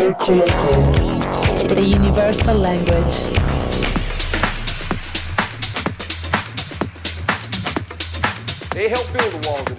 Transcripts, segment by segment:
circulate. The universal language. They help build the walls.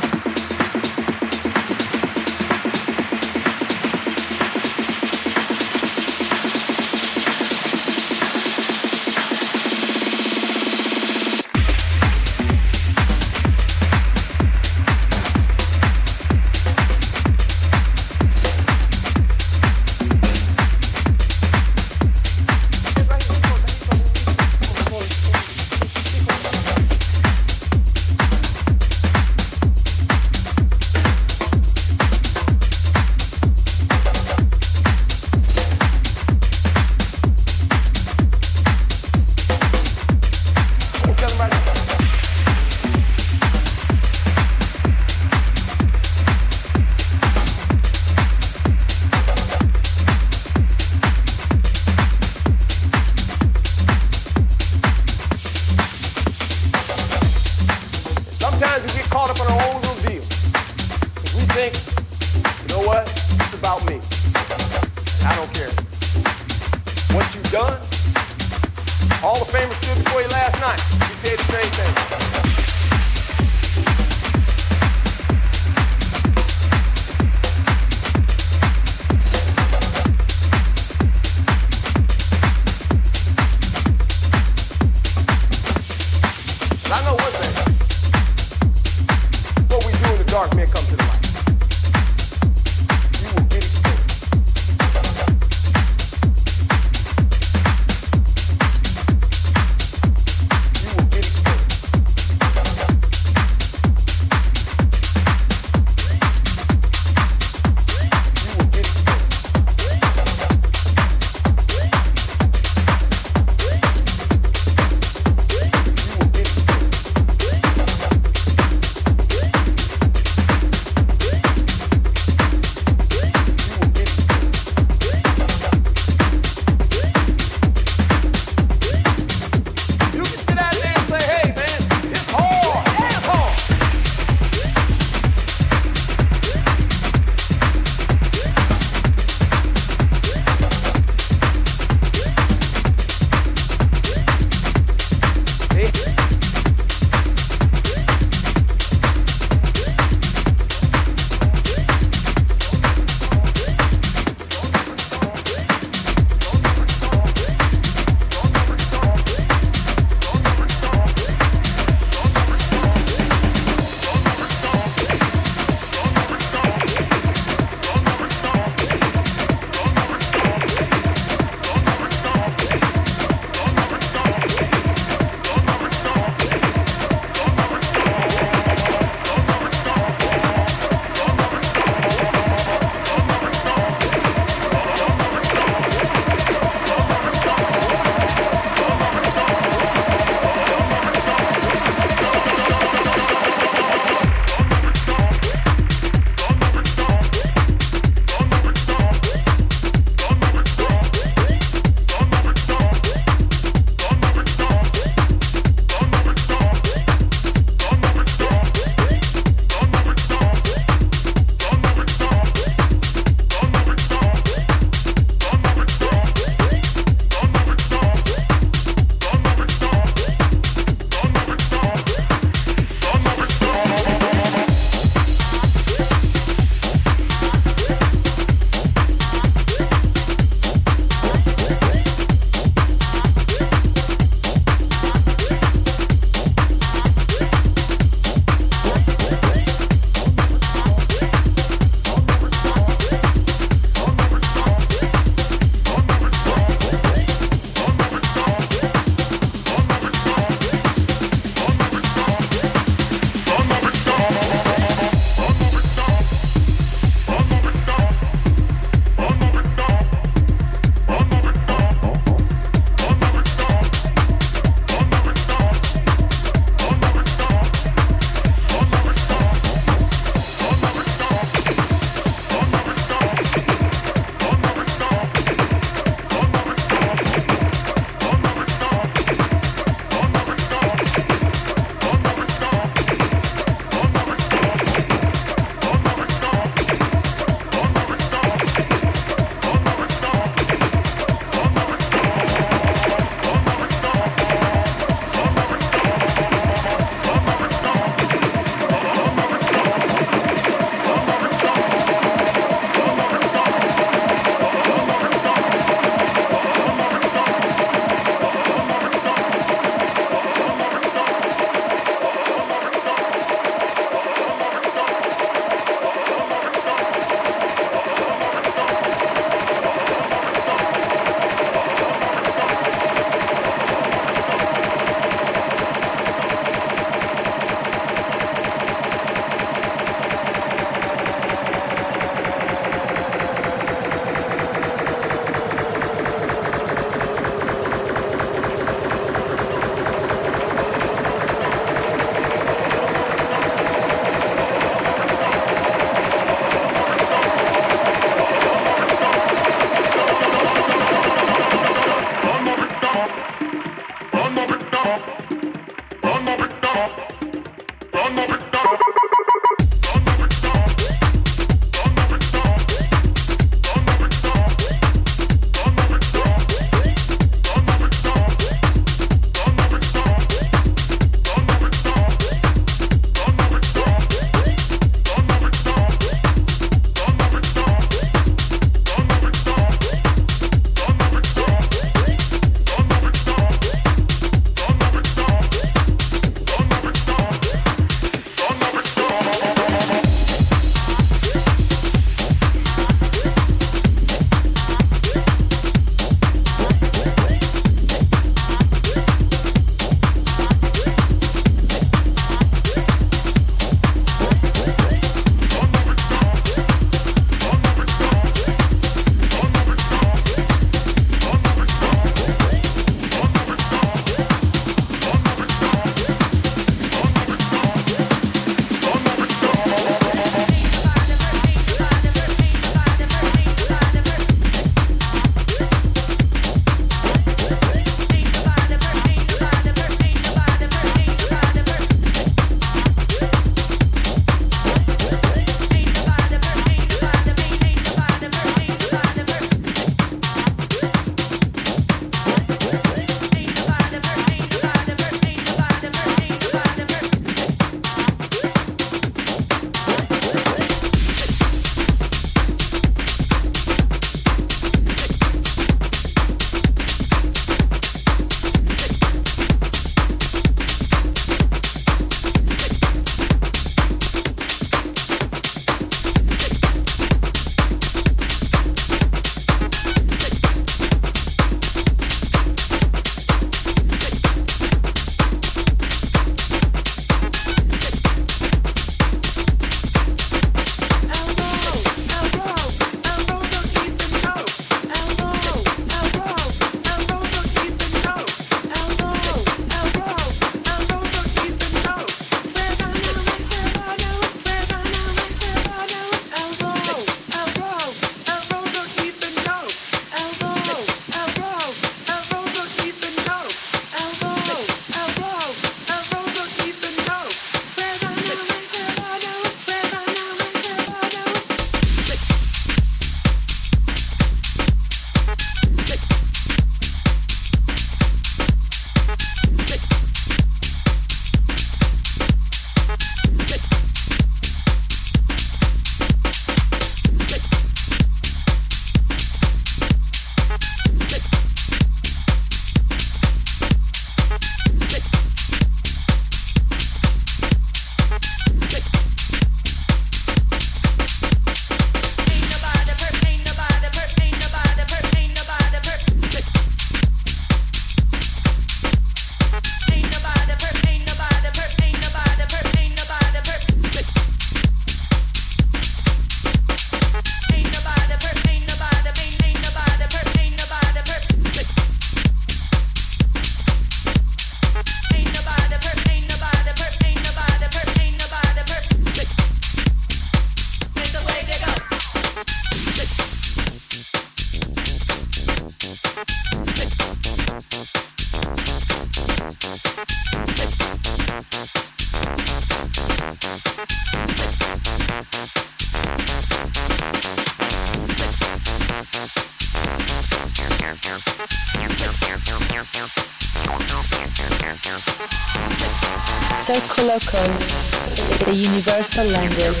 Universal language.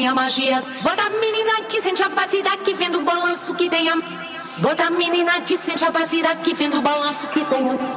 Tem a magia. Bota a menina que sente a batida que vem do balanço que tem a. Bota a menina que sente a batida que vem do balanço que tem a.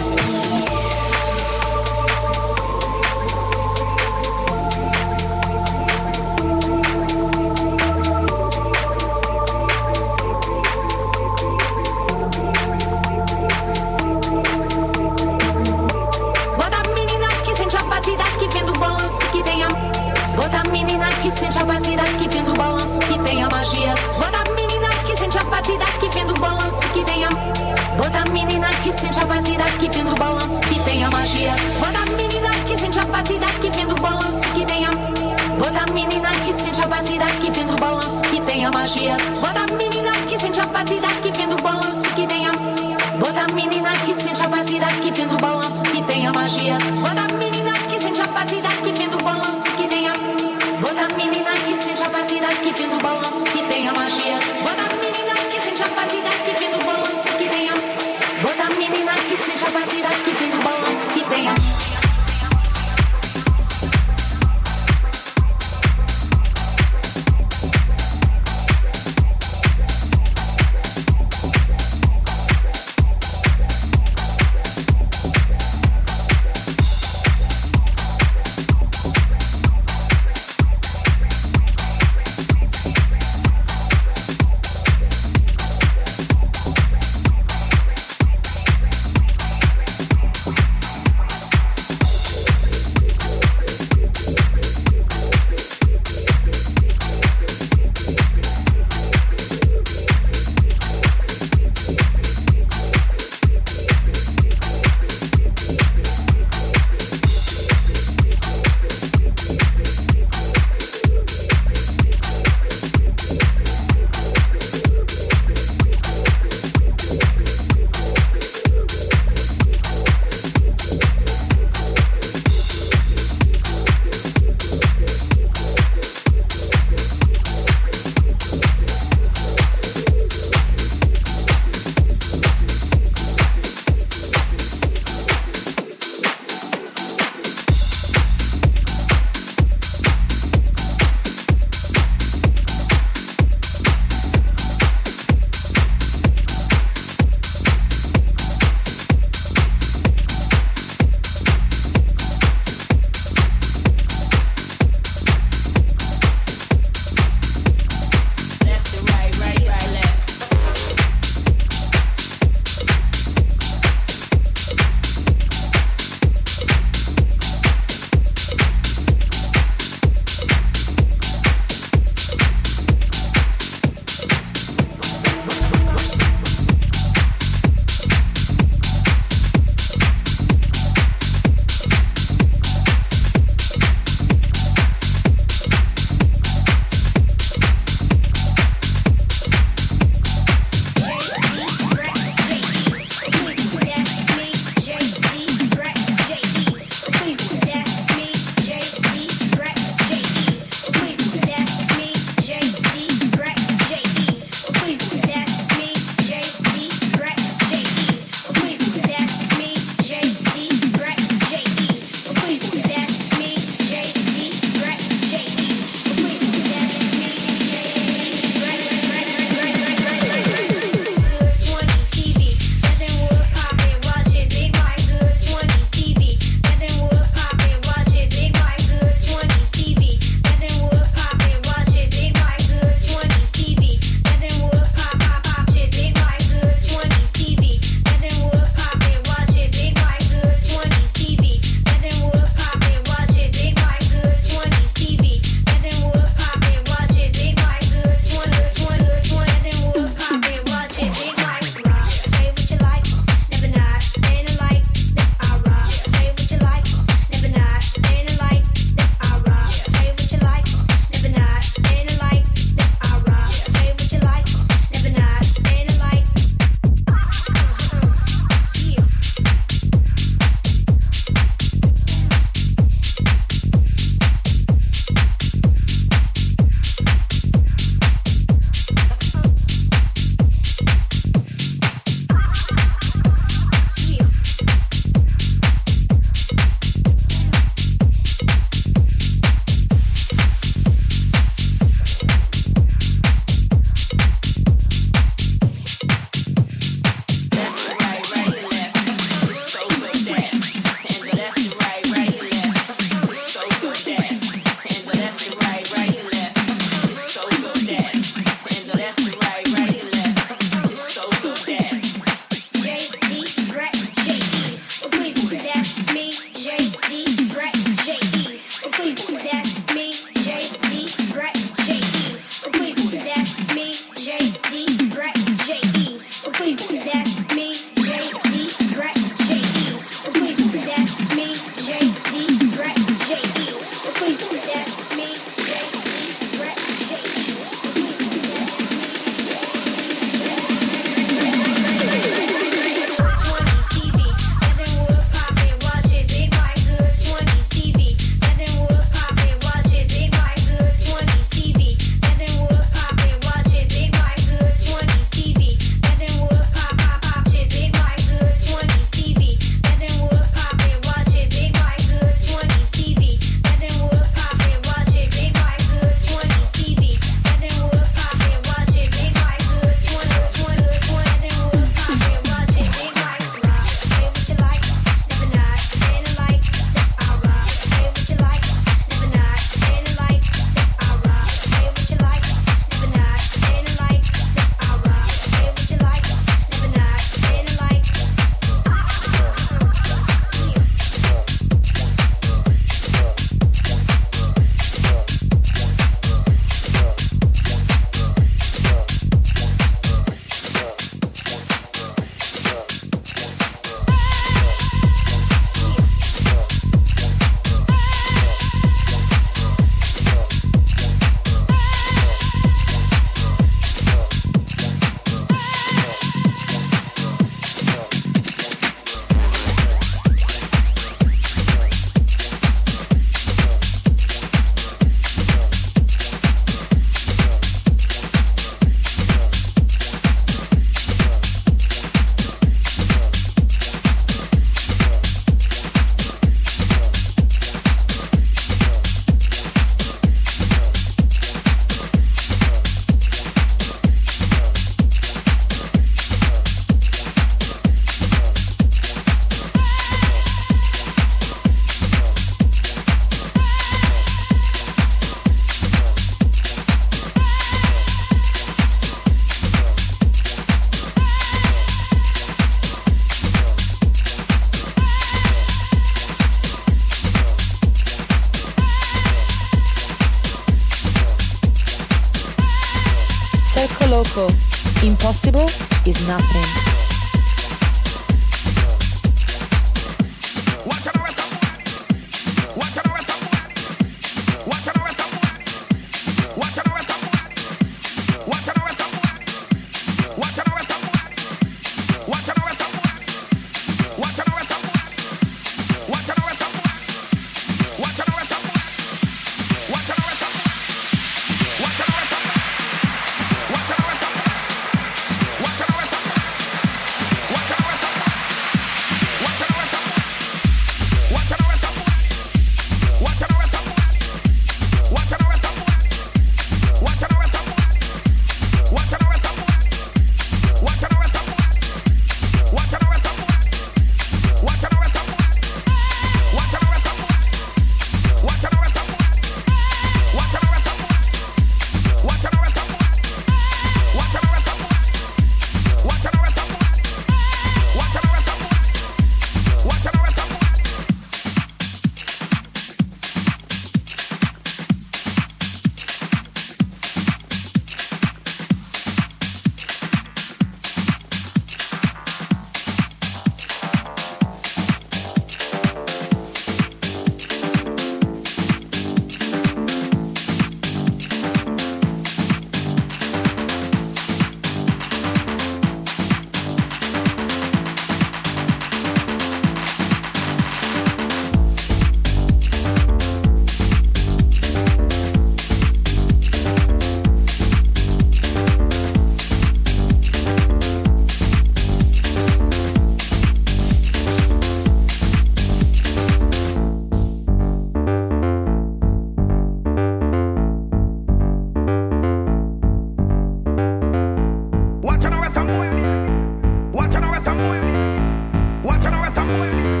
Thank you.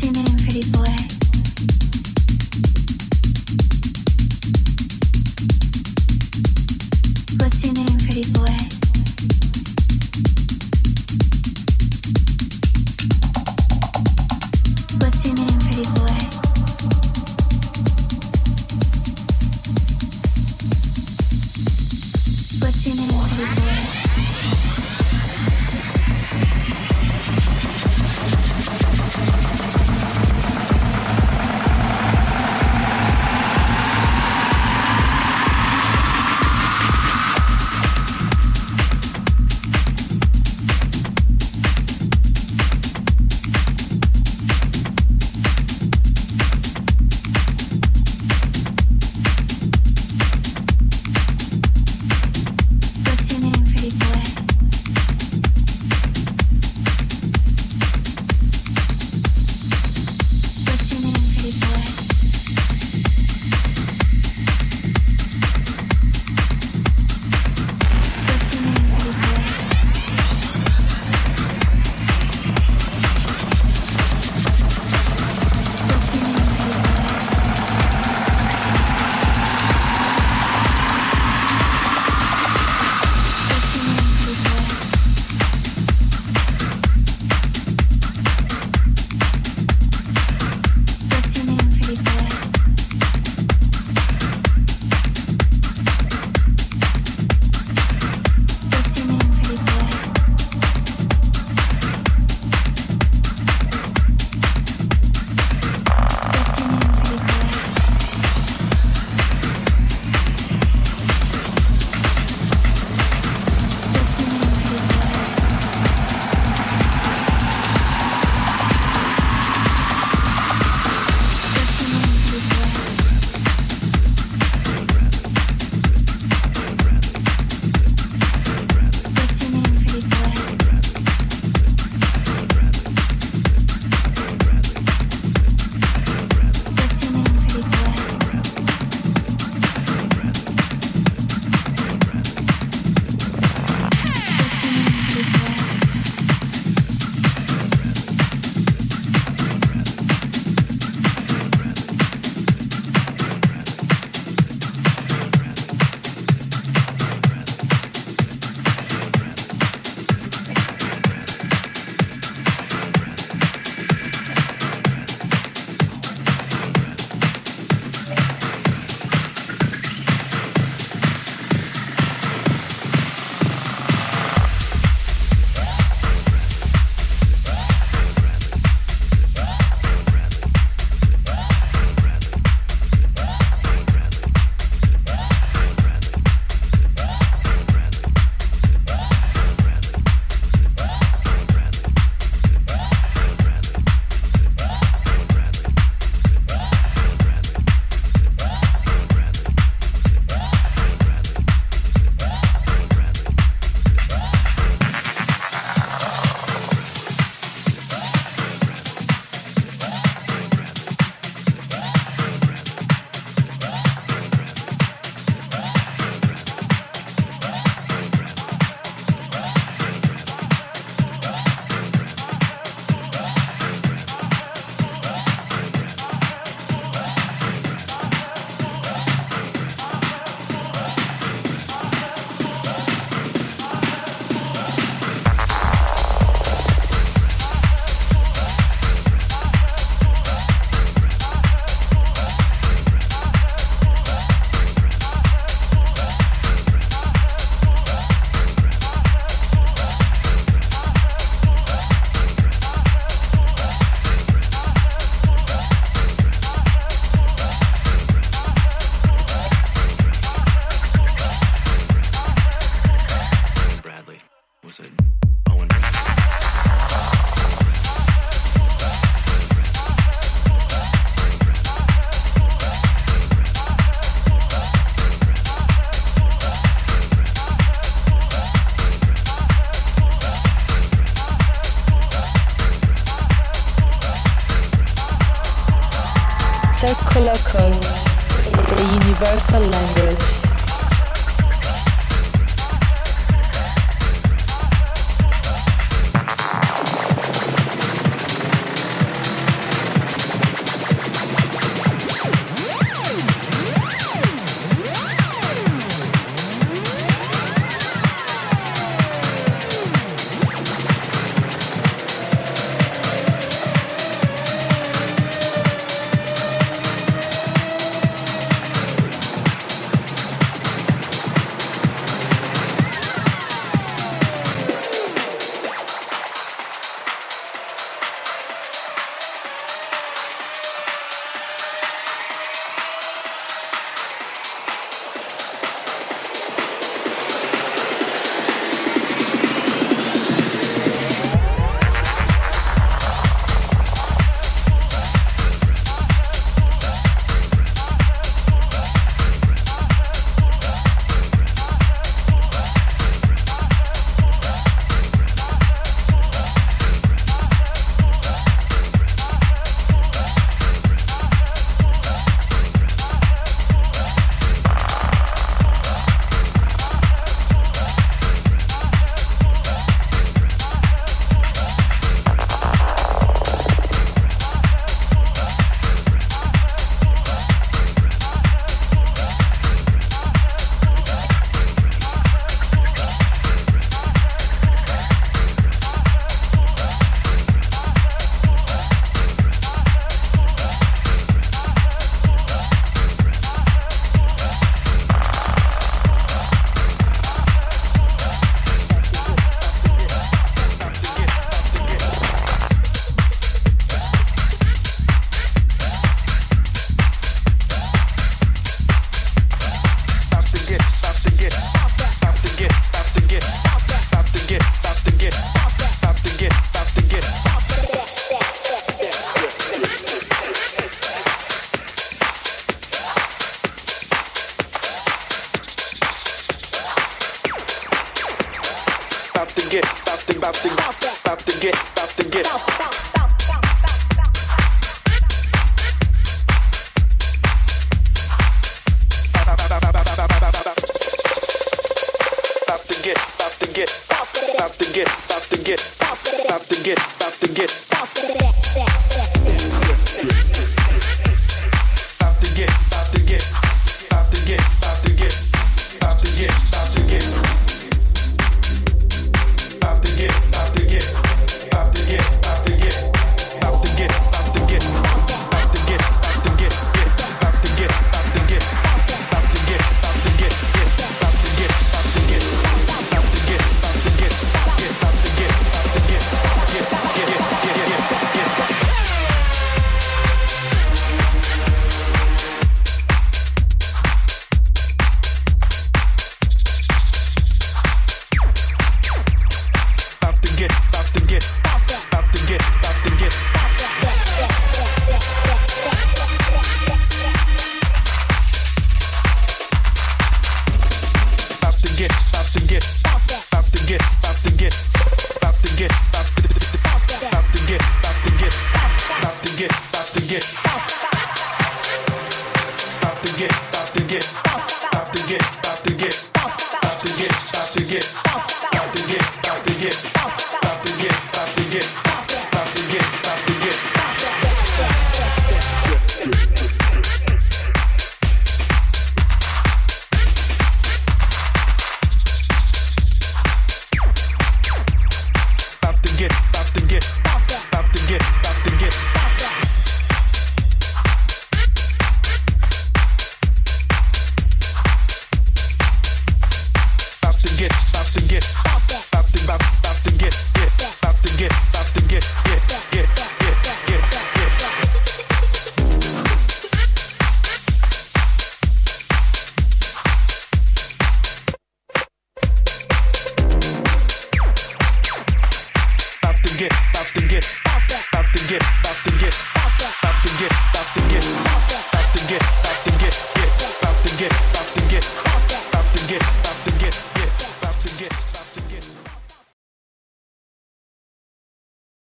Circoloco, a universal